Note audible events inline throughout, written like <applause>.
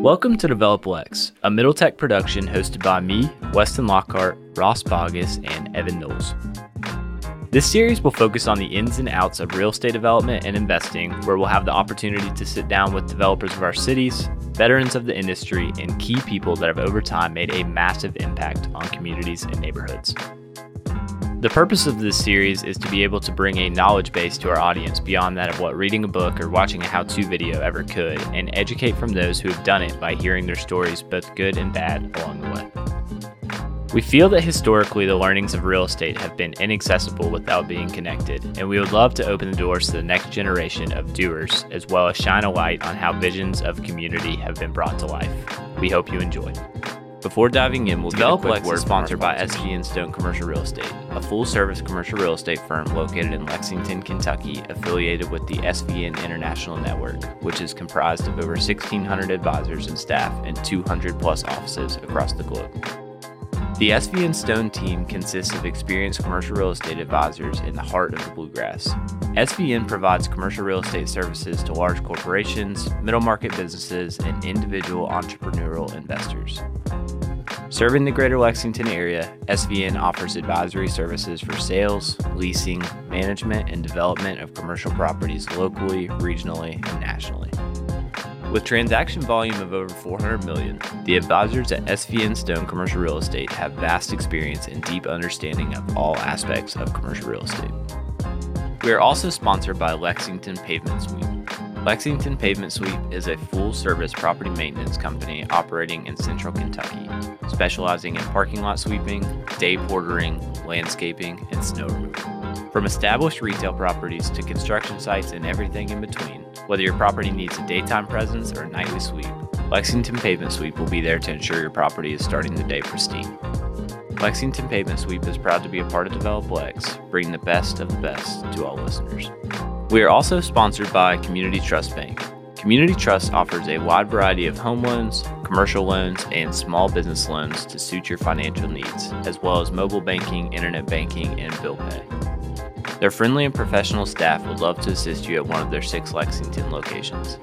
Welcome to Develop Lex, a Middle Tech production hosted by me, Weston Lockhart, Ross Boggess, and Evan Knowles. This series will focus on the ins and outs of real estate development and investing, where we'll have the opportunity to sit down with developers of our cities, veterans of the industry, and key people that have over time made a massive impact on communities and neighborhoods. The purpose of this series is to be able to bring a knowledge base to our audience beyond that of what reading a book or watching a how to video ever could, and educate from those who have done it by hearing their stories, both good and bad, along the way. We feel that historically the learnings of real estate have been inaccessible without being connected, and we would love to open the doors to the next generation of doers, as well as shine a light on how visions of community have been brought to life. We hope you enjoy. Before diving in, we'll Develop get a quick word sponsored by SVN Stone Commercial Real Estate, a full-service commercial real estate firm located in Lexington, Kentucky, affiliated with the SVN International Network, which is comprised of over 1,600 advisors and staff and 200 plus offices across the globe. The SVN Stone team consists of experienced commercial real estate advisors in the heart of the bluegrass. SVN provides commercial real estate services to large corporations, middle market businesses, and individual entrepreneurial investors. Serving the greater Lexington area, SVN offers advisory services for sales, leasing, management, and development of commercial properties locally, regionally, and nationally. With transaction volume of over 400 million, the advisors at SVN Stone Commercial Real Estate have vast experience and deep understanding of all aspects of commercial real estate. We are also sponsored by Lexington Pavement Sweep. Lexington Pavement Sweep is a full service property maintenance company operating in central Kentucky, specializing in parking lot sweeping, day portering, landscaping, and snow removal. From established retail properties to construction sites and everything in between, whether your property needs a daytime presence or a nightly sweep, Lexington Pavement Sweep will be there to ensure your property is starting the day pristine. Lexington Pavement Sweep is proud to be a part of Develop Lex, bringing the best of the best to all listeners. We are also sponsored by Community Trust Bank. Community Trust offers a wide variety of home loans, commercial loans, and small business loans to suit your financial needs, as well as mobile banking, internet banking, and bill pay. Their friendly and professional staff would love to assist you at one of their six Lexington locations.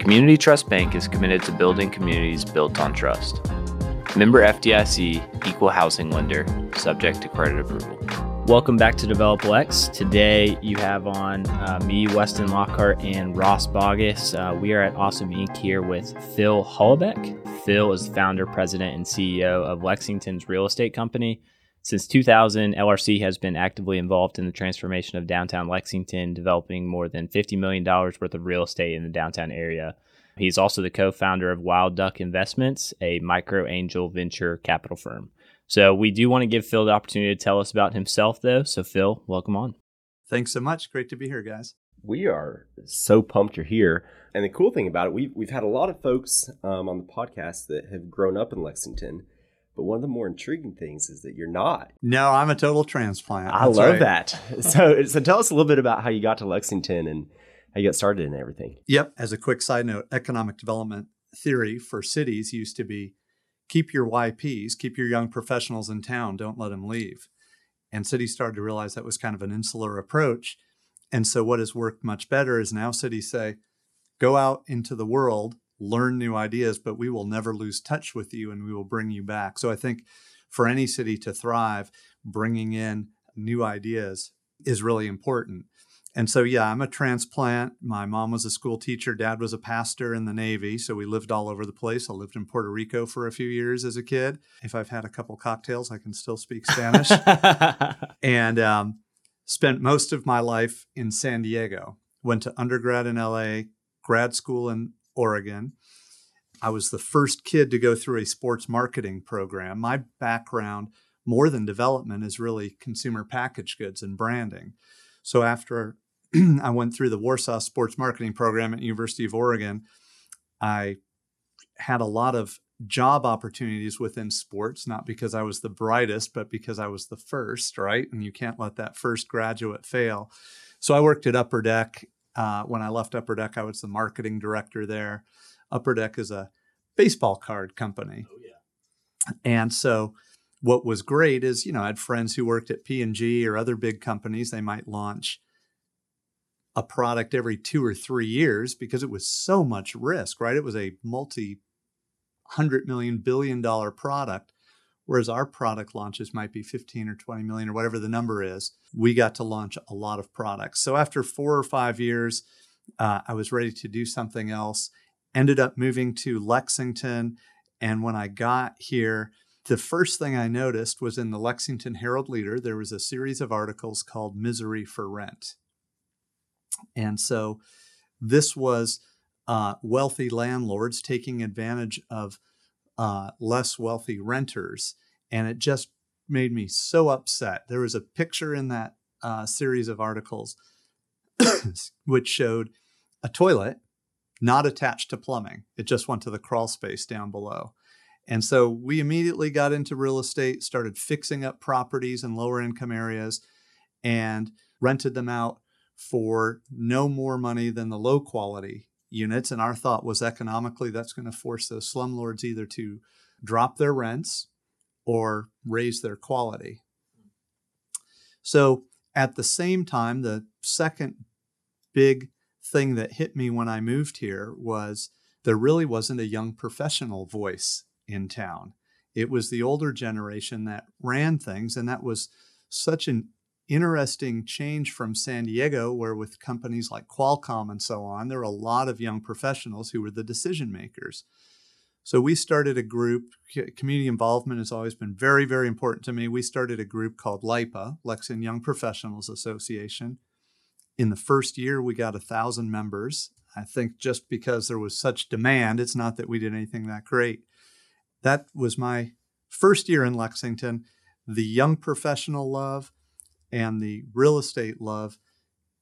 Community Trust Bank is committed to building communities built on trust. Member FDIC, equal housing lender, subject to credit approval. Welcome back to Develop Lex. Today you have on uh, me, Weston Lockhart, and Ross Boggess. Uh, we are at Awesome Inc. here with Phil Holoubek. Phil is the founder, president, and CEO of Lexington's real estate company. Since 2000, LRC has been actively involved in the transformation of downtown Lexington, developing more than $50 million worth of real estate in the downtown area. He's also the co founder of Wild Duck Investments, a micro angel venture capital firm. So we do want to give Phil the opportunity to tell us about himself, though. So, Phil, welcome on. Thanks so much. Great to be here, guys. We are so pumped you're here. And the cool thing about it, we've, we've had a lot of folks um, on the podcast that have grown up in Lexington. But one of the more intriguing things is that you're not. No, I'm a total transplant. I love right. that. so, so tell us a little bit about how you got to Lexington and how you got started and everything. Yep. As a quick side note, economic development theory for cities used to be keep your YPs, keep your young professionals in town, don't let them leave. And cities started to realize that was kind of an insular approach. And so, what has worked much better is now cities say, go out into the world, learn new ideas, but we will never lose touch with you and we will bring you back. So, I think for any city to thrive, bringing in new ideas is really important. And so, yeah, I'm a transplant. My mom was a school teacher. Dad was a pastor in the Navy. So we lived all over the place. I lived in Puerto Rico for a few years as a kid. If I've had a couple cocktails, I can still speak Spanish. <laughs> and um, spent most of my life in San Diego. Went to undergrad in LA, grad school in Oregon. I was the first kid to go through a sports marketing program. My background, more than development, is really consumer packaged goods and branding. So after <clears throat> I went through the Warsaw Sports Marketing Program at University of Oregon, I had a lot of job opportunities within sports, not because I was the brightest, but because I was the first, right? And you can't let that first graduate fail. So I worked at Upper Deck. Uh, when I left Upper Deck, I was the marketing director there. Upper Deck is a baseball card company. Oh, yeah. And so what was great is, you know, I had friends who worked at P&G or other big companies. They might launch a product every two or three years because it was so much risk, right? It was a multi 100 million billion dollar product whereas our product launches might be 15 or 20 million or whatever the number is we got to launch a lot of products. So after four or five years uh, i was ready to do something else ended up moving to lexington and when i got here the first thing i noticed was in the lexington herald leader there was a series of articles called misery for rent. And so this was uh, wealthy landlords taking advantage of uh, less wealthy renters. And it just made me so upset. There was a picture in that uh, series of articles <coughs> which showed a toilet not attached to plumbing, it just went to the crawl space down below. And so we immediately got into real estate, started fixing up properties in lower income areas, and rented them out for no more money than the low quality units. And our thought was economically, that's going to force those slumlords either to drop their rents or raise their quality. So at the same time, the second big thing that hit me when I moved here was there really wasn't a young professional voice in town. It was the older generation that ran things, and that was such an interesting change from San Diego, where with companies like Qualcomm and so on, there were a lot of young professionals who were the decision makers. So we started a group. Community involvement has always been very, very important to me. We started a group called LYPA, Lexington Young Professionals Association. In the first year, we got a thousand members. I think just because there was such demand, it's not that we did anything that great. That was my first year in Lexington. The young professional love, and the real estate love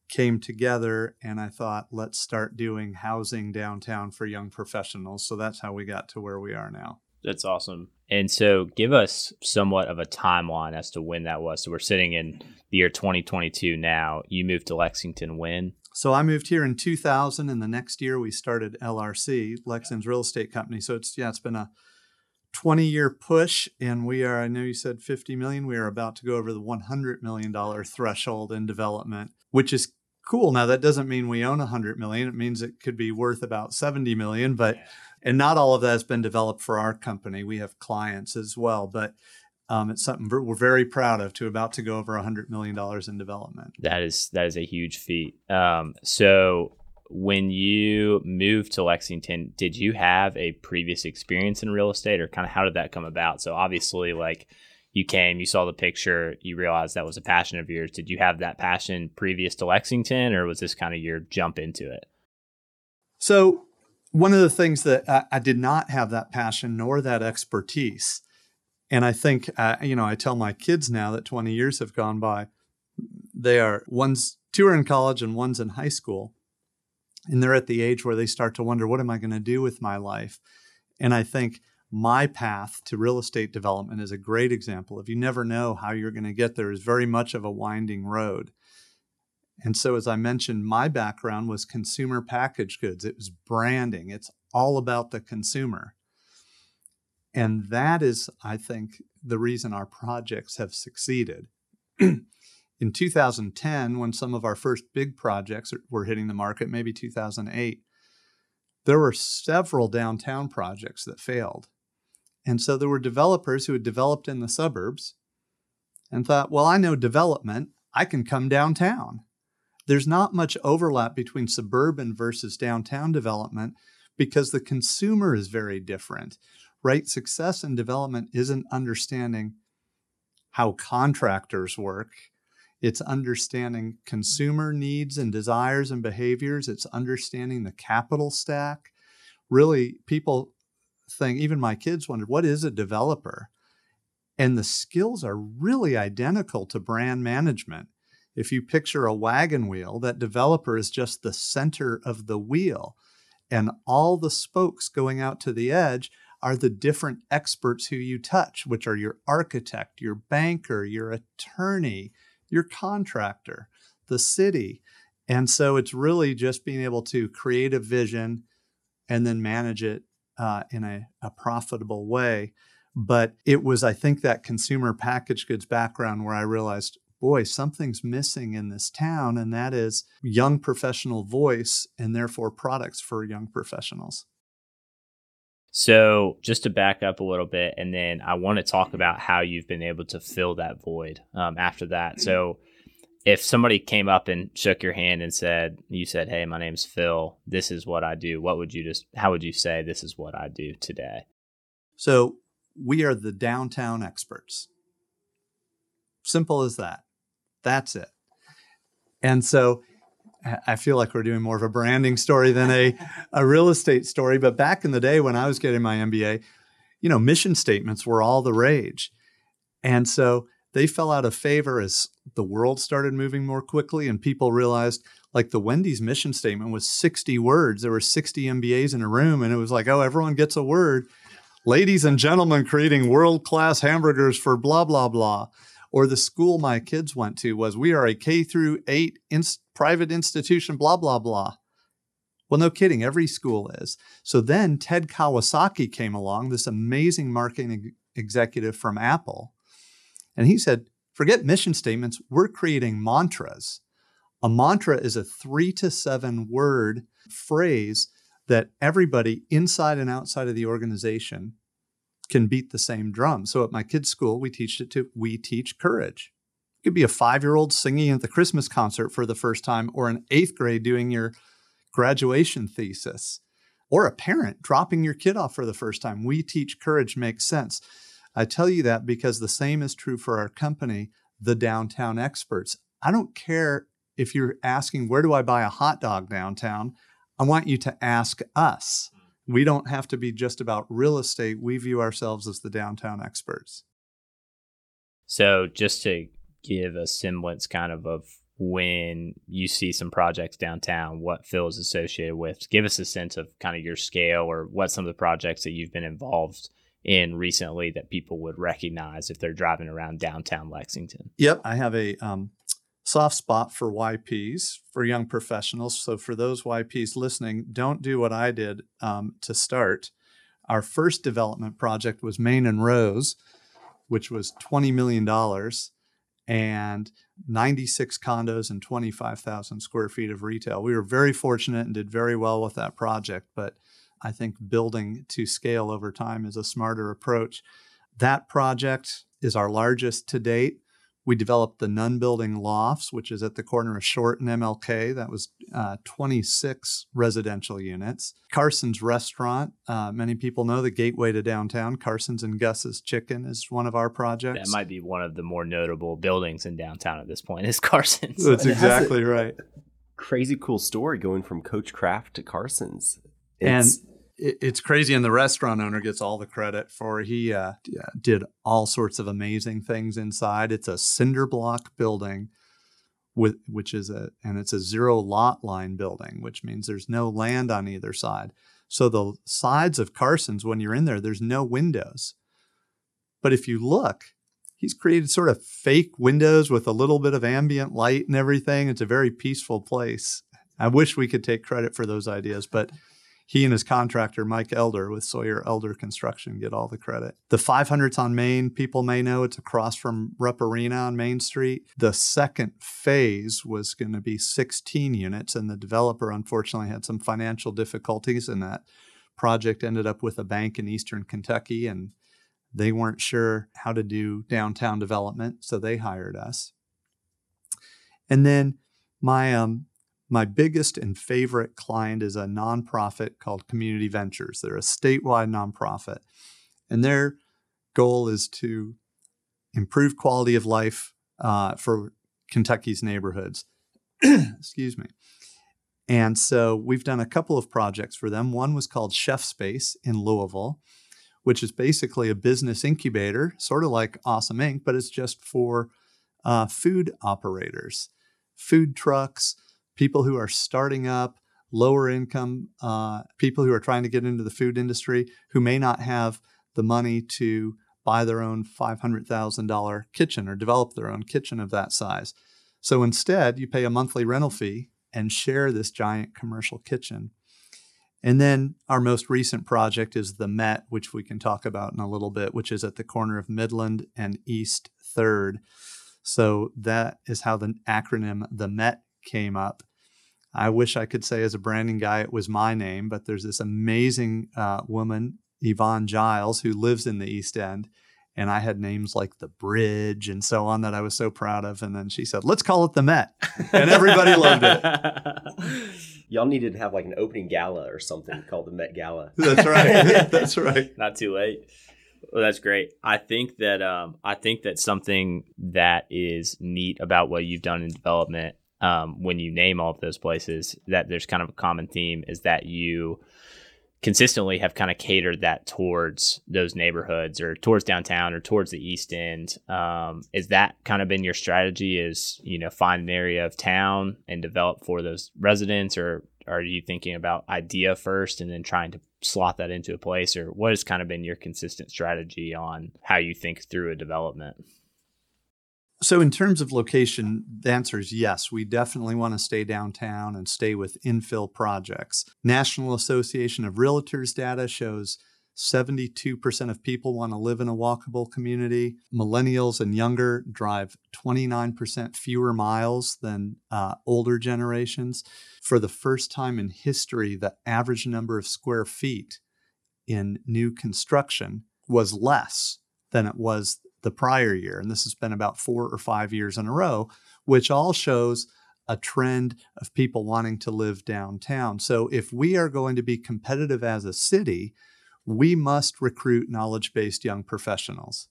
came together and I thought, let's start doing housing downtown for young professionals. So that's how we got to where we are now. That's awesome. And so give us somewhat of a timeline as to when that was. So we're sitting in the year 2022 now. You moved to Lexington when? So I moved here in 2000 and the next year we started LRC, Lexington's real estate company. So it's yeah, it's been a 20 year push and we are i know you said 50 million we are about to go over the 100 million dollar threshold in development which is cool. Now that doesn't mean we own 100 million. It means it could be worth about 70 million but and not all of that has been developed for our company. We have clients as well but um, it's something we're very proud of to about to go over 100 million dollars in development. That is that is a huge feat. Um, so when you moved to Lexington, did you have a previous experience in real estate or kind of how did that come about? So obviously like you came, you saw the picture, you realized that was a passion of yours. Did you have that passion previous to Lexington or was this kind of your jump into it? So one of the things that I, I did not have that passion nor that expertise. And I think, uh, you know, I tell my kids now that 20 years have gone by, they are one's two are in college and one's in high school and they're at the age where they start to wonder what am i going to do with my life? And i think my path to real estate development is a great example of you never know how you're going to get there is very much of a winding road. And so as i mentioned my background was consumer packaged goods. It was branding. It's all about the consumer. And that is i think the reason our projects have succeeded <clears throat> in 2010, when some of our first big projects were hitting the market, maybe 2008, there were several downtown projects that failed. And so there were developers who had developed in the suburbs and thought, well, I know development, I can come downtown. There's not much overlap between suburban versus downtown development because the consumer is very different, right? Success in development isn't understanding how contractors work it's understanding consumer needs and desires and behaviors. It's understanding the capital stack. Really, people think, even my kids wondered, what is a developer? And the skills are really identical to brand management. If you picture a wagon wheel, that developer is just the center of the wheel. And all the spokes going out to the edge are the different experts who you touch, which are your architect, your banker, your attorney, your contractor, the city. And so it's really just being able to create a vision and then manage it uh, in a, a profitable way. But it was, I think, that consumer packaged goods background where I realized, boy, something's missing in this town, and that is young professional voice and therefore products for young professionals. So, just to back up a little bit, and then I want to talk about how you've been able to fill that void um, after that. So, if somebody came up and shook your hand and said, You said, Hey, my name's Phil, this is what I do, what would you just, how would you say, This is what I do today? So, we are the downtown experts. Simple as that. That's it. And so, I feel like we're doing more of a branding story than a, a real estate story. But back in the day when I was getting my MBA, you know, mission statements were all the rage. And so they fell out of favor as the world started moving more quickly and people realized like the Wendy's mission statement was 60 words. There were 60 MBAs in a room and it was like, oh, everyone gets a word. Ladies and gentlemen creating world-class hamburgers for blah blah blah. Or the school my kids went to was we are a K through 8 inst- private institution, blah, blah, blah. Well, no kidding, every school is. So then Ted Kawasaki came along, this amazing marketing executive from Apple, and he said, forget mission statements, we're creating mantras. A mantra is a three to seven word phrase that everybody inside and outside of the organization can beat the same drum. So at my kids' school, we teach it to we teach courage. It could be a five year old singing at the Christmas concert for the first time, or an eighth grade doing your graduation thesis, or a parent dropping your kid off for the first time. We teach courage makes sense. I tell you that because the same is true for our company, the Downtown Experts. I don't care if you're asking, where do I buy a hot dog downtown? I want you to ask us. We don't have to be just about real estate. We view ourselves as the downtown experts. So, just to give a semblance kind of of when you see some projects downtown, what Phil is associated with. Give us a sense of kind of your scale or what some of the projects that you've been involved in recently that people would recognize if they're driving around downtown Lexington. Yep, I have a um, soft spot for YPs for young professionals. So for those YPs listening, don't do what I did um, to start. Our first development project was Main and Rose, which was twenty million dollars and 96 condos and 25,000 square feet of retail. We were very fortunate and did very well with that project, but I think building to scale over time is a smarter approach. That project is our largest to date. We developed the Nunn Building Lofts, which is at the corner of Short and MLK. That was uh, 26 residential units. Carson's Restaurant, uh, many people know the gateway to downtown. Carson's and Gus's Chicken is one of our projects. That might be one of the more notable buildings in downtown at this point. Is <laughs> Carson's? That's exactly right. Crazy cool story going from Coach Craft to Carson's. It's, and it's crazy and the restaurant owner gets all the credit for he uh, did all sorts of amazing things inside. It's a cinder block building with which is a and it's a zero lot line building which means there's no land on either side. So the sides of carson's when you're in there there's no windows. But if you look he's created sort of fake windows with a little bit of ambient light and everything. It's a very peaceful place. I wish we could take credit for those ideas but he and his contractor, Mike Elder with Sawyer Elder Construction, get all the credit. The 500s on Main, people may know it's across from Rupp Arena on Main Street. The second phase was going to be 16 units, and the developer unfortunately had some financial difficulties, and that project ended up with a bank in Eastern Kentucky, and they weren't sure how to do downtown development, so they hired us. And then my um, my biggest and favorite client is a nonprofit called Community Ventures. They're a statewide nonprofit, and their goal is to improve quality of life uh, for Kentucky's neighborhoods. <clears throat> Excuse me. And so we've done a couple of projects for them. One was called Chef Space in Louisville, which is basically a business incubator, sort of like Awesome Inc., but it's just for uh, food operators, food trucks people who are starting up, lower income uh, people who are trying to get into the food industry who may not have the money to buy their own $500,000 kitchen or develop their own kitchen of that size. So instead, you pay a monthly rental fee and share this giant commercial kitchen. And then our most recent project is the Met, which we can talk about in a little bit, which is at the corner of Midland and East 3rd. So that is how the acronym the Met came up. I wish I could say as a branding guy it was my name, but there's this amazing uh, woman Yvonne Giles, who lives in the East End. And I had names like the Bridge and so on that I was so proud of. And then she said, let's call it the Met. And everybody loved it. <laughs> Y'all needed to have like an opening gala or something called the Met Gala. <laughs> That's right. <laughs> That's right. Not too late. Well, that's great. I think that um, I think that something that is neat about what you've done in development um, when you name all of those places that there's kind of a common theme is that you consistently have kind of catered that towards those neighborhoods or towards downtown or towards the east end. Um, is that kind of been your strategy is you know find an area of town and develop for those residents? Or are you thinking about idea first and then trying to slot that into a place? Or what has kind of been your consistent strategy on how you think through a development so, in terms of location, the answer is yes. We definitely want to stay downtown and stay with infill projects. National Association of Realtors data shows 72% of people want to live in a walkable community. Millennials and younger drive 29% fewer miles than uh, older generations. For the first time in history, the average number of square feet in new construction was less than it was the prior year. And this has been about four or five years in a row, which all shows a trend of people wanting to live downtown. So if we are going to be competitive as a city, we must recruit knowledge based young professionals.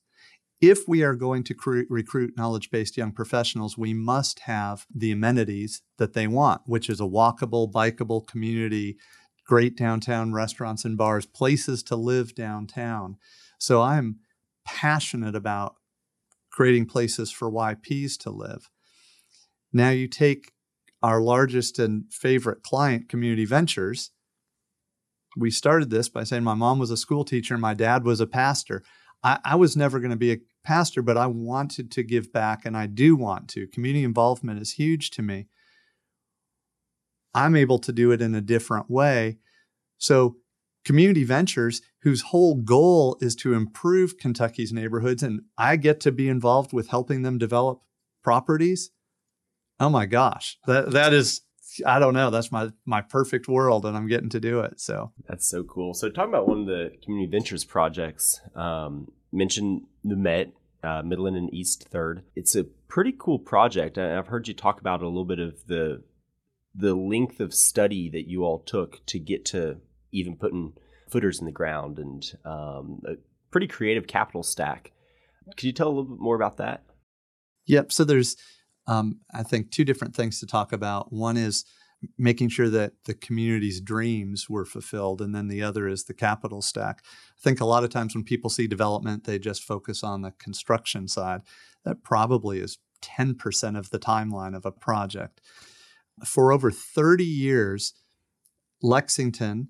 If we are going to recruit knowledge based young professionals, we must have the amenities that they want, which is a walkable, bikeable community, great downtown restaurants and bars, places to live downtown. So I'm passionate about creating places for YPs to live. Now you take our largest and favorite client, Community Ventures. We started this by saying my mom was a school teacher and my dad was a pastor. I, I was never going to be a pastor, but I wanted to give back and I do want to. Community involvement is huge to me. I'm able to do it in a different way. So Community Ventures, whose whole goal is to improve Kentucky's neighborhoods, and I get to be involved with helping them develop properties. Oh my gosh, that that is I don't know. That's my my perfect world, and I'm getting to do it. So that's so cool. So talking about one of the community ventures projects, um, mentioned the Met, uh, Midland and East Third. It's a pretty cool project. and I've heard you talk about a little bit of the the length of study that you all took to get to even putting footers in the ground and um, a pretty creative capital stack. Could you tell a little bit more about that? Yep. So there's, um, I think, two different things to talk about. One is making sure that the community's dreams were fulfilled, and then the other is the capital stack. I think a lot of times when people see development, they just focus on the construction side. That probably is 10% of the timeline of a project. For over 30 years, Lexington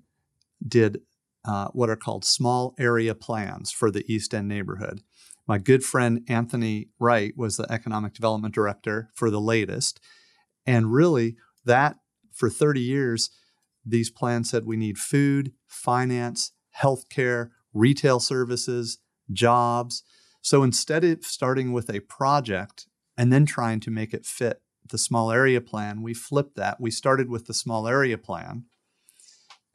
did uh, what are called small area plans for the East End neighborhood. My good friend Anthony Wright was the economic development director for the latest. And really, that for 30 years, these plans said we need food, finance, healthcare, retail services, jobs. So instead of starting with a project and then trying to make it fit the small area plan, we flipped that. We started with the small area plan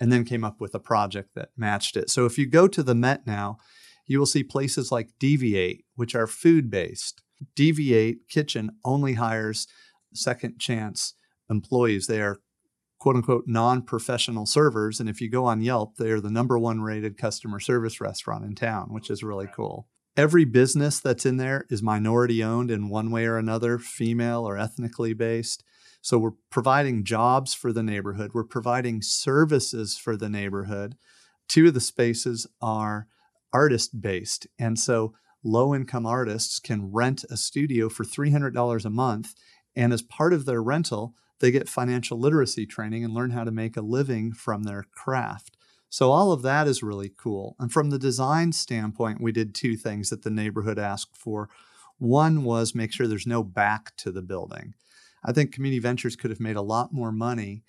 and then came up with a project that matched it. So if you go to the Met now, you will see places like DV8, which are food based. DV8 Kitchen only hires second chance employees. They are quote unquote non professional servers. And if you go on Yelp, they are the number one rated customer service restaurant in town, which is really cool. Every business that's in there is minority owned in one way or another, female or ethnically based. So we're providing jobs for the neighborhood, we're providing services for the neighborhood. Two of the spaces are artist based. And so low income artists can rent a studio for $300 a month. And as part of their rental, they get financial literacy training and learn how to make a living from their craft. So, all of that is really cool. And from the design standpoint, we did two things that the neighborhood asked for. One was make sure there's no back to the building. I think Community Ventures could have made a lot more money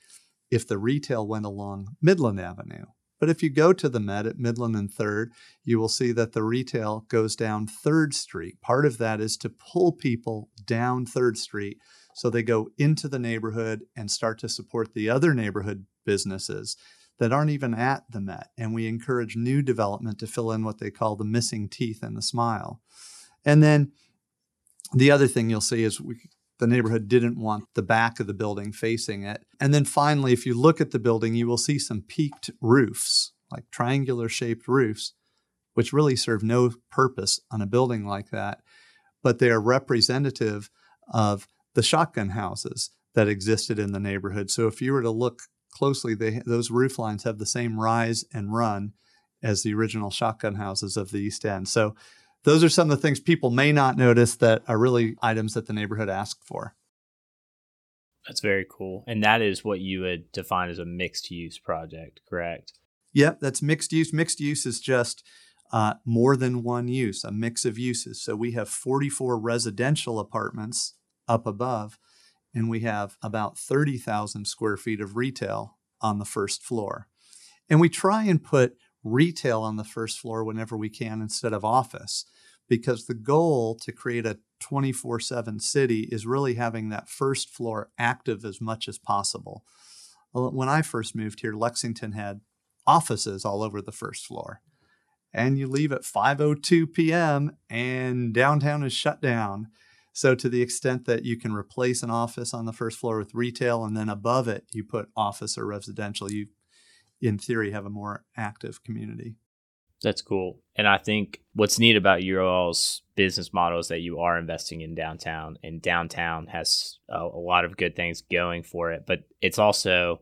if the retail went along Midland Avenue. But if you go to the Met at Midland and Third, you will see that the retail goes down Third Street. Part of that is to pull people down Third Street so they go into the neighborhood and start to support the other neighborhood businesses. that aren't even at the Met. And we encourage new development to fill in what they call the missing teeth in the smile. And then the other thing you'll see is we, the neighborhood didn't want the back of the building facing it. And then finally, if you look at the building, you will see some peaked roofs, like triangular shaped roofs, which really serve no purpose on a building like that. But they are representative of the shotgun houses that existed in the neighborhood. So if you were to look closely, they, those roof lines have the same rise and run as the original shotgun houses of the East End. So those are some of the things people may not notice that are really items that the neighborhood asked for. That's very cool. And that is what you would define as a mixed use project, correct? Yep, that's mixed use. Mixed use is just uh, more than one use, a mix of uses. So we have 44 residential apartments up above and we have about 30,000 square feet of retail on the first floor. And we try and put retail on the first floor whenever we can instead of office because the goal to create a 24 7 city is really having that first floor active as much as possible. Uh, when I first moved here, Lexington had offices all over the first floor. And you leave at 5:02 p.m. and downtown is shut down so, to the extent that you can replace an office on the first floor with retail and then above it you put office or residential, you, in theory, have a more active community. That's cool. And I think what's neat about your all's business model is that you are investing in downtown, and downtown has a, a lot of good things going for it. But it's also,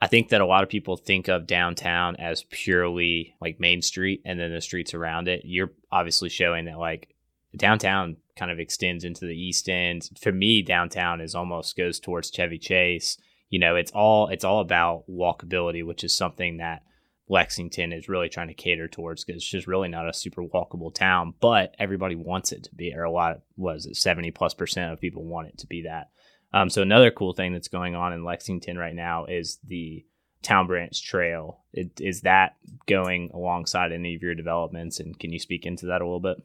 I think that a lot of people think of downtown as purely like Main Street and then the streets around it. You're obviously showing that like downtown kind of extends into the east end. For me, downtown is almost goes towards Chevy Chase. You know, it's all it's all about walkability, which is something that Lexington is really trying to cater towards because it's just really not a super walkable town, but everybody wants it to be, or a lot was it 70 plus percent of people want it to be that. Um, so another cool thing that's going on in Lexington right now is the Town Branch Trail. It, is that going alongside any of your developments, and can you speak into that a little bit?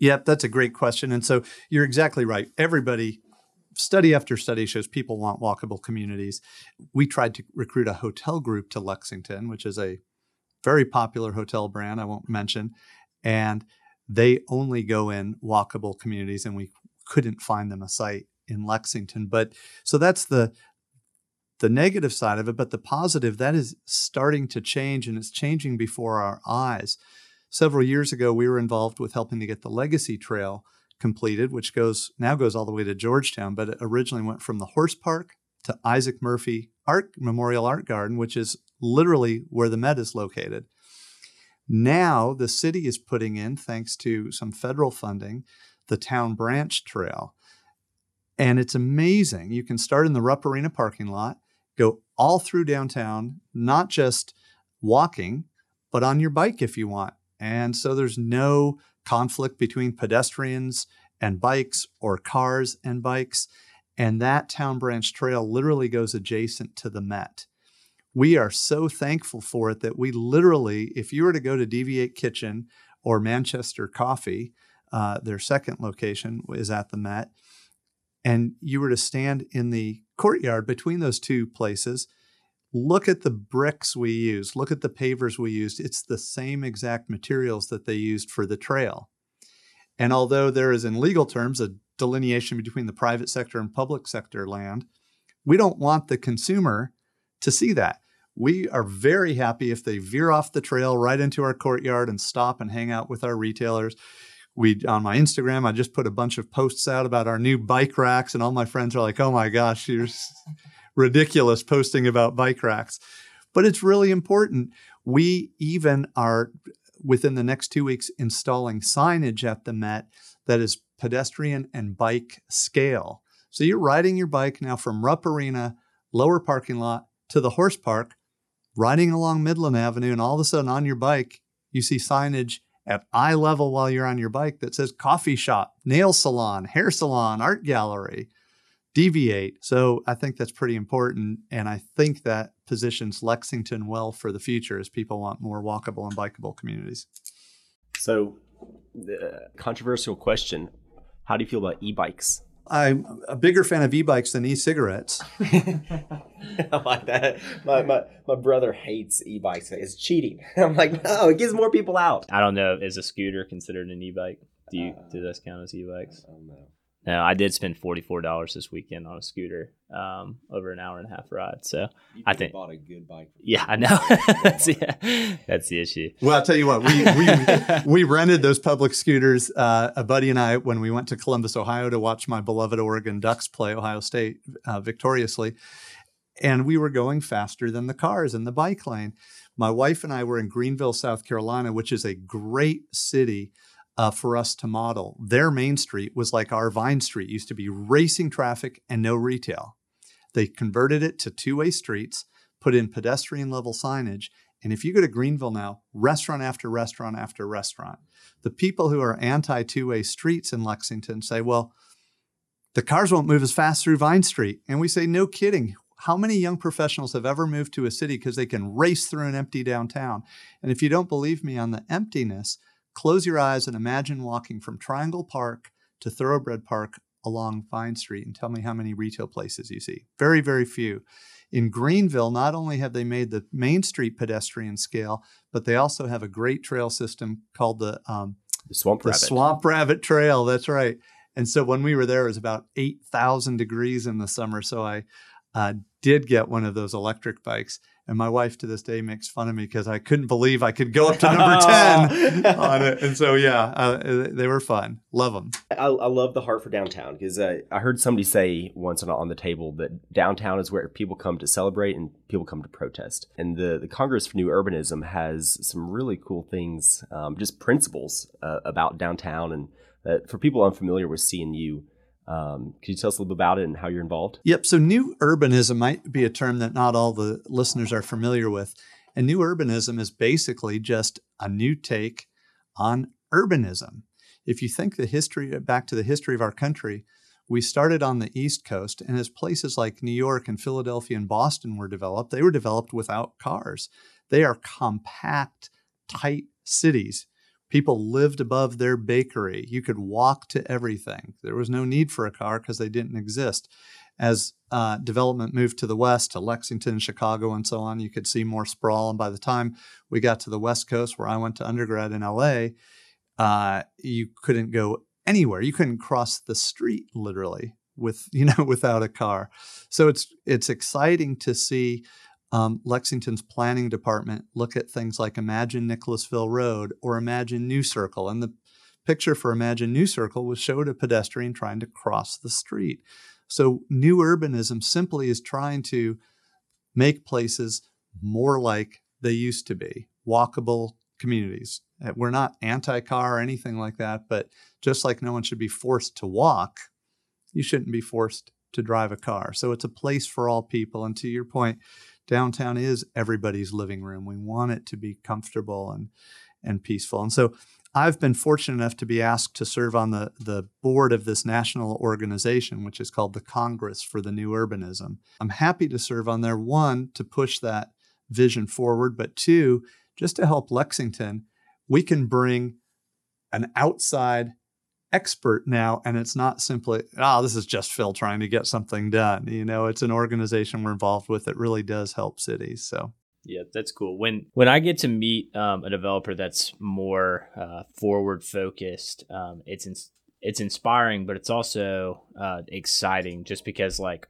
Yep, that's a great question. And so you're exactly right. Everybody, study after study shows people want walkable communities. We tried to recruit a hotel group to Lexington, which is a very popular hotel brand I won't mention. And they only go in walkable communities, and we couldn't find them a site in Lexington. But so that's the the negative side of it, but the positive that is starting to change and it's changing before our eyes several years ago, we were involved with helping to get the Legacy Trail completed, which goes now goes all the way to Georgetown, but it originally went from the horse park to Isaac Murphy Art Memorial Art Garden, which is literally where the Met is located. Now the city is putting in, thanks to some federal funding, the Town Branch Trail. And it's amazing. You can start in the Rupp Arena parking lot, go all through downtown, not just walking, but on your bike if you want. And so there's no conflict between pedestrians and bikes or cars and bikes. And that Town Branch Trail literally goes adjacent to the Met. We are so thankful for it that we literally, if you were to go to DV8 Kitchen or Manchester Coffee, uh, their second location is at the Met, and you were to stand in the courtyard between those two places, look at the bricks we used, look at the pavers we used. It's the same exact materials that they used for the trail. And although there is, in legal terms, a delineation between the private sector and public sector land, we don't want the consumer to see that. We are very happy if they veer off the trail right into our courtyard and stop and hang out with our retailers. We on my Instagram, I just put a bunch of posts out about our new bike racks, and all my friends are like, "Oh my gosh, you're <laughs> ridiculous posting about bike racks. But it's really important. We even are within the next two weeks installing signage at the Met that is pedestrian and bike scale. So you're riding your bike now from Rupp Arena, lower parking lot, to the horse park, riding along Midland Avenue, and all of a sudden on your bike, you see signage at eye level while you're on your bike that says coffee shop, nail salon, hair salon, art gallery DV8. So I think that's pretty important. And I think that positions Lexington well for the future as people want more walkable and bikeable communities. So, the controversial question How do you feel about e bikes? I'm a bigger fan of e-bikes than e-cigarettes. <laughs> I like that. My, my, my brother hates e-bikes. It's cheating. <laughs> I'm like, no, it gets more people out. I don't know. Is a scooter considered an e-bike? Do you uh, do those count as e-bikes? I don't know. No, I did spend forty four dollars this weekend on a scooter, um, over an hour and a half ride. So I think bought a good bike. Yeah, I know. that's, <laughs> yeah, that's the issue. Well, I'll tell you what, we we, <laughs> we rented those public scooters. Uh, a buddy and I, when we went to Columbus, Ohio, to watch my beloved Oregon Ducks play Ohio State uh, victoriously, and we were going faster than the cars in the bike lane. My wife and I were in Greenville, South Carolina, which is a great city uh, for us to model. Their main street was like our Vine Street, used to be racing traffic and no retail. They converted it to two way streets, put in pedestrian level signage. And if you go to Greenville now, restaurant after restaurant after restaurant, the people who are anti two way streets in Lexington say, well, the cars won't move as fast through Vine Street. And we say, no kidding. How many young professionals have ever moved to a city because they can race through an empty downtown? And if you don't believe me on the emptiness, Close your eyes and imagine walking from Triangle Park to Thoroughbred Park along Vine Street and tell me how many retail places you see. Very, very few. In Greenville, not only have they made the Main Street pedestrian scale, but they also have a great trail system called the, um, the Swamp the Rabbit. Swamp Rabbit Trail. That's right. And so when we were there, it was about 8,000 degrees in the summer. So I uh, did get one of those electric bikes. And my wife to this day makes fun of me because I couldn't believe I could go up to number <laughs> 10 on it. And so, yeah, uh, they were fun. Love them. I, I love the heart for downtown because uh, I heard somebody say once on, on the table that downtown is where people come to celebrate and people come to protest. And the, the Congress for New Urbanism has some really cool things, um, just principles uh, about downtown. And uh, for people unfamiliar with CNU, um, can you tell us a little bit about it and how you're involved? Yep. So, new urbanism might be a term that not all the listeners are familiar with. And new urbanism is basically just a new take on urbanism. If you think the history back to the history of our country, we started on the East Coast, and as places like New York and Philadelphia and Boston were developed, they were developed without cars. They are compact, tight cities People lived above their bakery. You could walk to everything. There was no need for a car because they didn't exist. As uh, development moved to the west, to Lexington, Chicago, and so on, you could see more sprawl. And by the time we got to the West Coast, where I went to undergrad in LA, uh, you couldn't go anywhere. You couldn't cross the street literally with <laughs> you know without a car. So it's it's exciting to see um, Lexington's planning department look at things like Imagine Nicholasville Road or Imagine New Circle. And the picture for Imagine New Circle was showed a pedestrian trying to cross the street. So, new urbanism simply is trying to make places more like they used to be walkable communities. Uh, we're not anti car or anything like that, but just like no one should be forced to walk, you shouldn't be forced to drive a car. So, it's a place for all people. And to your point, downtown is everybody's living room. We want it to be comfortable and and peaceful. And so I've been fortunate enough to be asked to serve on the, the board of this national organization, which is called the Congress for the New Urbanism. I'm happy to serve on there, one, to push that vision forward, but two, just to help Lexington, we can bring an outside expert now and it's not simply oh this is just phil trying to get something done. You know it's an organization we're involved with that really does help cities so. Yeah that's cool. When when i get to meet um, a developer that's more uh, forward focused um, it's in, it's inspiring but it's also uh, exciting just because like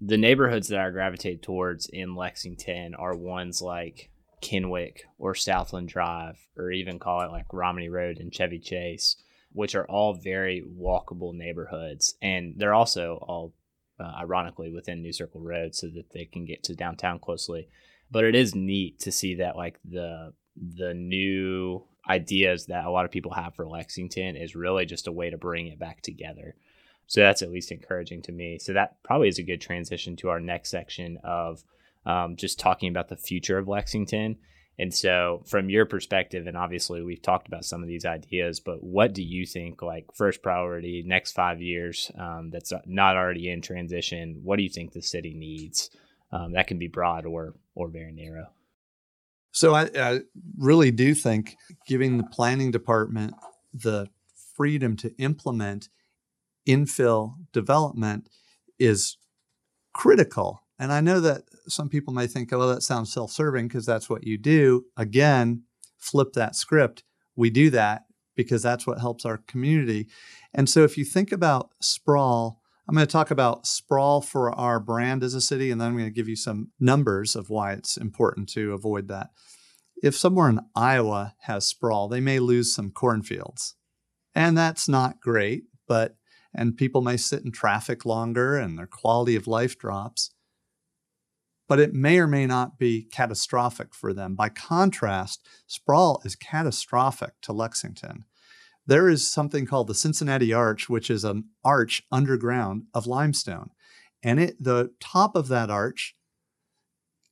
the neighborhoods that i gravitate towards in lexington are ones like kenwick or southland drive or even call it like Romany road and chevy chase which are all very walkable neighborhoods, and they're also all uh, ironically within New Circle Road, so that they can get to downtown closely. But it is neat to see that like the the new ideas that a lot of people have for Lexington is really just a way to bring it back together. So that's at least encouraging to me. So that probably is a good transition to our next section of um, just talking about the future of Lexington and so, from your perspective, and obviously we've talked about some of these ideas, but what do you think, like first priority, next five years, um, that's not already in transition? What do you think the city needs? Um, that can be broad or or very narrow. So I, I really do think giving the planning department the freedom to implement infill development is critical. And I know that some people may think, oh, well, that sounds self serving because that's what you do. Again, flip that script. We do that because that's what helps our community. And so if you think about sprawl, I'm going to talk about sprawl for our brand as a city, and then I'm going to give you some numbers of why it's important to avoid that. If somewhere in Iowa has sprawl, they may lose some cornfields. And that's not great, but, and people may sit in traffic longer and their quality of life drops. But it may or may not be catastrophic for them. By contrast, sprawl is catastrophic to Lexington there is something called the Cincinnati Arch, which is an arch underground of limestone. And it the top of that arch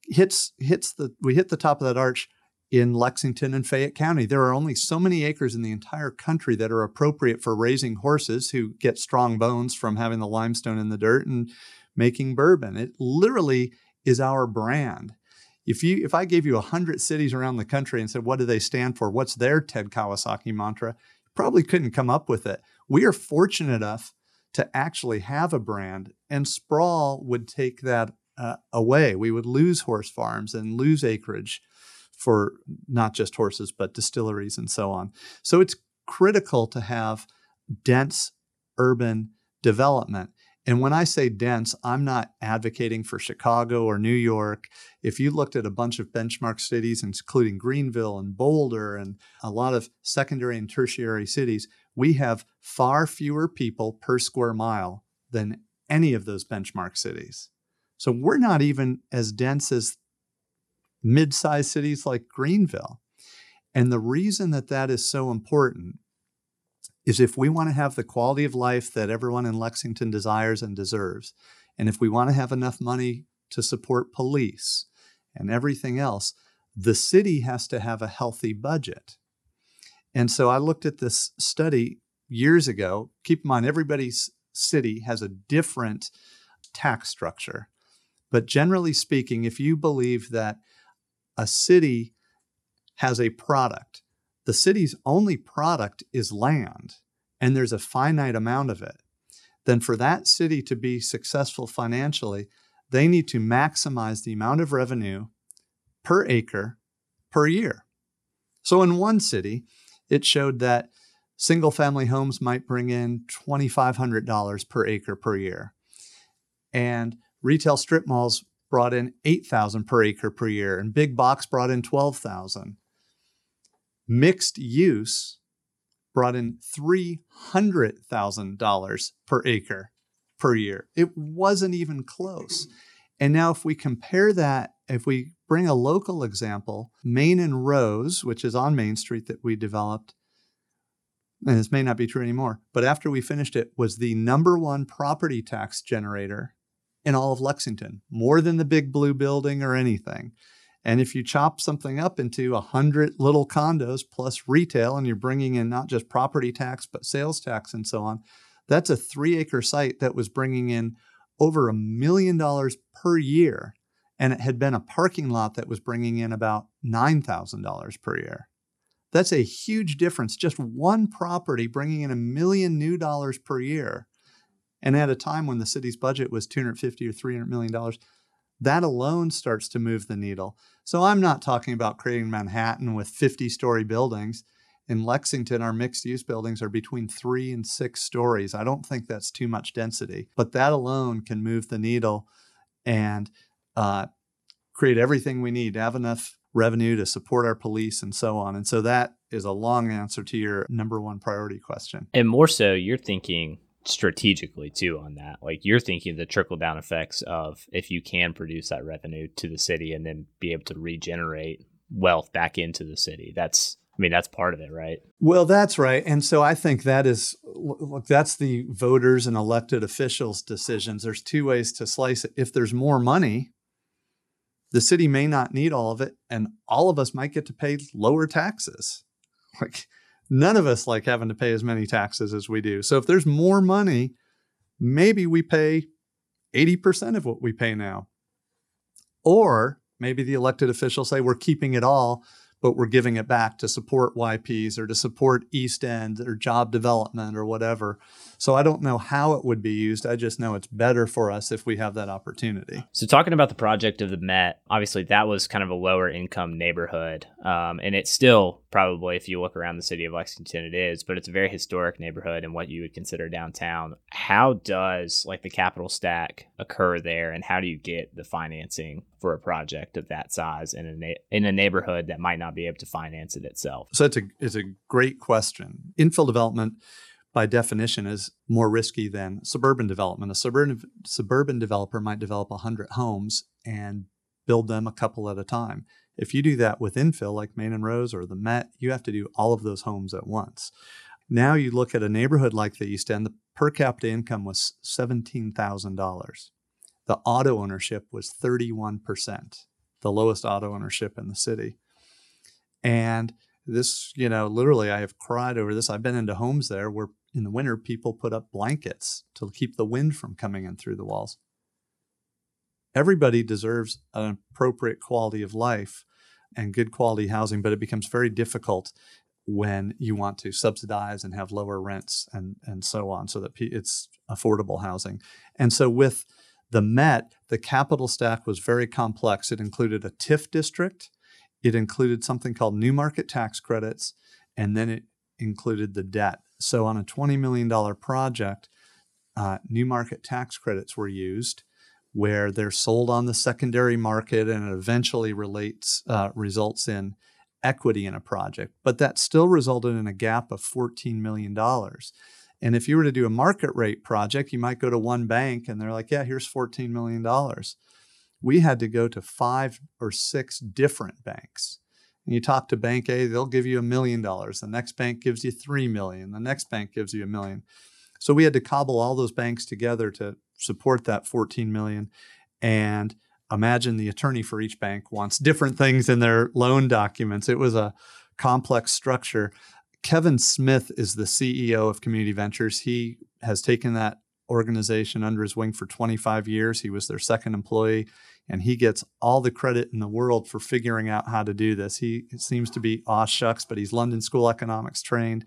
hits hits the we hit the top of that arch in Lexington and Fayette County. There are only so many acres in the entire country that are appropriate for raising horses who get strong bones from having the limestone in the dirt and making bourbon. It literally is our brand. If you if I gave you 100 cities around the country and said what do they stand for? What's their Ted Kawasaki mantra? probably couldn't come up with it. We are fortunate enough to actually have a brand, and sprawl would take that uh, away. We would lose horse farms and lose acreage for not just horses, but distilleries and so on. So it's critical to have dense urban development. And when I say dense, I'm not advocating for Chicago or New York. If you looked at a bunch of benchmark cities, including Greenville and Boulder and a lot of secondary and tertiary cities, we have far fewer people per square mile than any of those benchmark cities. So we're not even as dense as mid sized cities like Greenville. And the reason that that is so important is if we want to have the quality of life that everyone in Lexington desires and deserves, and if we want to have enough money to support police and everything else, the city has to have a healthy budget. And so I looked at this study years ago. Keep in mind, everybody's city has a different tax structure. But generally speaking, if you believe that a city has a product the city's only product is land and there's a finite amount of it, then for that city to be successful financially, they need to maximize the amount of revenue per acre per year. So in one city, it showed that single family homes might bring in $2,500 per acre per year. And retail strip malls brought in 8,000 per acre per year and big box brought in 12,000. Mixed use brought in $300,000 per acre per year. It wasn't even close. And now, if we compare that, if we bring a local example, Main and Rose, which is on Main Street that we developed, and this may not be true anymore, but after we finished it, was the number one property tax generator in all of Lexington, more than the big blue building or anything. And if you chop something up into a hundred little condos plus retail, and you're bringing in not just property tax but sales tax and so on, that's a three acre site that was bringing in over a million dollars per year, and it had been a parking lot that was bringing in about nine thousand dollars per year. That's a huge difference. Just one property bringing in a million new dollars per year, and at a time when the city's budget was 250 or 300 million dollars that alone starts to move the needle. So I'm not talking about creating Manhattan with 50 story buildings. In Lexington, our mixed use buildings are between three and six stories. I don't think that's too much density, but that alone can move the needle and uh, create everything we need to have enough revenue to support our police and so on. And so that is a long answer to your number one priority question. And more so, you're thinking strategically too on that. Like you're thinking the trickle down effects of if you can produce that revenue to the city and then be able to regenerate wealth back into the city. That's I mean that's part of it, right? Well, that's right. And so I think that is look that's the voters and elected officials decisions. There's two ways to slice it. If there's more money, the city may not need all of it and all of us might get to pay lower taxes. Like none of us like having to pay as many taxes as we do. So if there's more money, maybe we pay 80% of what we pay now. Or maybe the elected officials say we're keeping it all, but we're giving it back to support YPs or to support East End or job development or whatever. So I don't know how it would be used. I just know it's better for us if we have that opportunity. So, talking about the project of the Met, obviously that was kind of a lower income neighborhood. Um, and it's still probably, if you look around the city of Lexington, it is, but it's a very historic neighborhood and what you would consider downtown. How does like the capital stack occur there? And how do you get the financing for a project of that size in a, na- in a neighborhood that might not be able to finance it itself? So, it's a, it's a great question. Infill development by definition is more risky than suburban development. A suburban suburban developer might develop 100 homes and build them a couple at a time. If you do that with infill like Main and Rose or the Met, you have to do all of those homes at once. Now you look at a neighborhood like the East End, the per capita income was $17,000. The auto ownership was 31%, the lowest auto ownership in the city. And this, you know, literally I have cried over this. I've been into homes there where in the winter, people put up blankets to keep the wind from coming in through the walls. Everybody deserves an appropriate quality of life and good quality housing, but it becomes very difficult when you want to subsidize and have lower rents and, and so on so that it's affordable housing. And so with the Met, the capital stack was very complex. It included a TIF district, it included something called new market tax credits, and then it included the debt. So on a $20 million project, uh, new market tax credits were used where they're sold on the secondary market and it eventually relates uh, results in equity in a project. But that still resulted in a gap of $14 million. And if you were to do a market rate project, you might go to one bank and they're like, yeah, here's $14 million. We had to go to five or six different banks and you talk to bank A, they'll give you a million dollars. The next bank gives you three million. The next bank gives you a million. So we had to cobble all those banks together to support that 14 million. And imagine the attorney for each bank wants different things in their loan documents. It was a complex structure. Kevin Smith is the CEO of Community Ventures. He has taken that organization under his wing for 25 years. He was their second employee and he gets all the credit in the world for figuring out how to do this. He seems to be aw shucks, but he's London School Economics trained.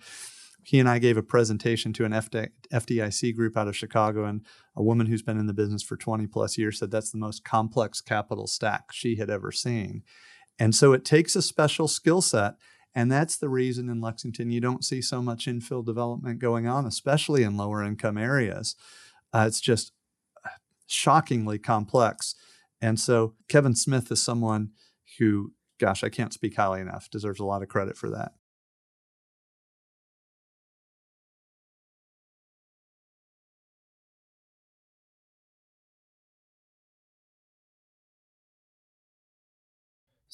He and I gave a presentation to an FDIC group out of Chicago, and a woman who's been in the business for 20 plus years said that's the most complex capital stack she had ever seen. And so it takes a special skill set. And that's the reason in Lexington you don't see so much infill development going on, especially in lower income areas. Uh, it's just shockingly complex. And so Kevin Smith is someone who, gosh, I can't speak highly enough, deserves a lot of credit for that.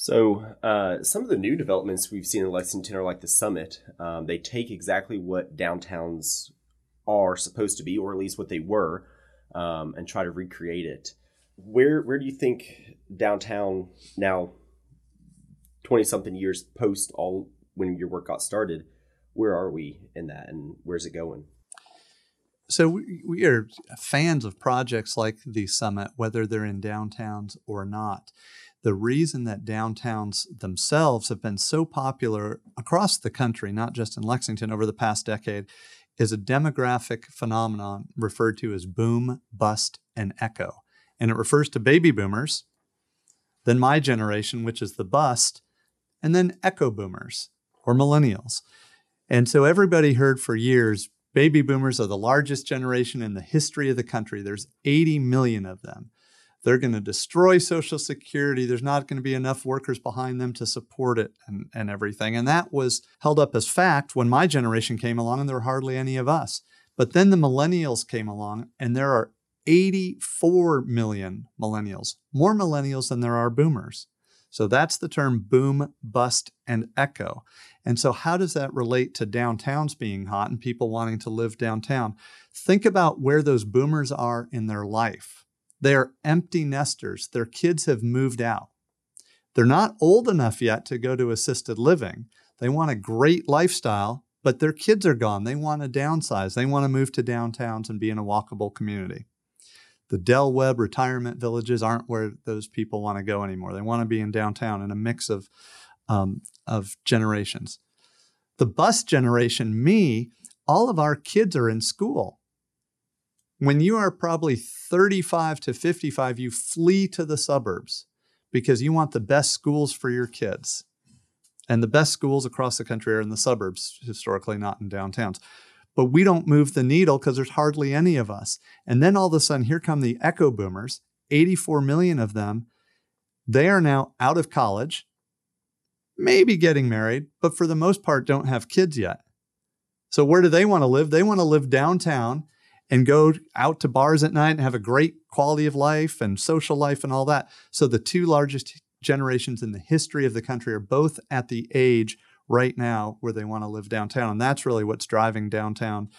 So, uh, some of the new developments we've seen in Lexington are like the Summit. Um, they take exactly what downtowns are supposed to be, or at least what they were, um, and try to recreate it where where do you think downtown now 20 something years post all when your work got started where are we in that and where's it going? So we, we are fans of projects like the summit whether they're in downtowns or not. The reason that downtowns themselves have been so popular across the country not just in lexington over the past decade is a demographic phenomenon referred to as boom bust and echo and it refers to baby boomers, then my generation, which is the bust, and then echo boomers or millennials. And so everybody heard for years baby boomers are the largest generation in the history of the country. There's 80 million of them. They're going to destroy Social Security. There's not going to be enough workers behind them to support it and, and everything. And that was held up as fact when my generation came along, and there were hardly any of us. But then the millennials came along, and there are 84 million millennials, more millennials than there are boomers. So that's the term boom, bust, and echo. And so, how does that relate to downtowns being hot and people wanting to live downtown? Think about where those boomers are in their life. They're empty nesters, their kids have moved out. They're not old enough yet to go to assisted living. They want a great lifestyle, but their kids are gone. They want to downsize. They want to move to downtowns and be in a walkable community. The Del Webb retirement villages aren't where those people want to go anymore. They want to be in downtown in a mix of, um, of generations. The bus generation, me, all of our kids are in school. When you are probably 35 to 55, you flee to the suburbs because you want the best schools for your kids. And the best schools across the country are in the suburbs, historically, not in downtowns. But we don't move the needle because there's hardly any of us. And then all of a sudden, here come the echo boomers, 84 million of them. They are now out of college, maybe getting married, but for the most part, don't have kids yet. So, where do they want to live? They want to live downtown and go out to bars at night and have a great quality of life and social life and all that. So, the two largest generations in the history of the country are both at the age right now where they want to live downtown. And that's really what's driving downtown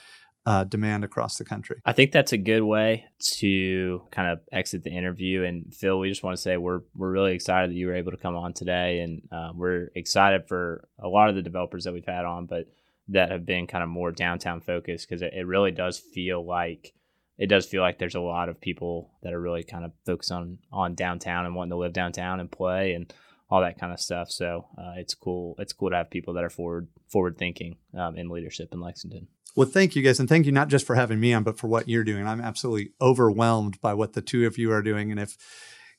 uh, demand across the country. I think that's a good way to kind of exit the interview. And Phil, we just want to say we're we're really excited that you were able to come on today, and uh, we're excited for a lot of the developers that we've had on, but that have been kind of more downtown focused because it, it really does feel like it does feel like there's a lot of people that are really kind of focused on on downtown and wanting to live downtown and play and all that kind of stuff. So uh, it's cool. It's cool to have people that are forward forward thinking um, in leadership in Lexington. Well, thank you guys, and thank you not just for having me on, but for what you're doing. I'm absolutely overwhelmed by what the two of you are doing, and if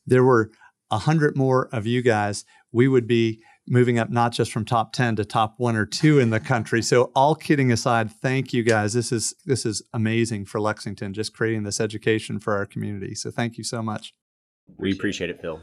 there were a hundred more of you guys, we would be moving up not just from top 10 to top one or two in the country. So all kidding aside, thank you guys. This is this is amazing for Lexington, just creating this education for our community. So thank you so much. We appreciate it, Phil.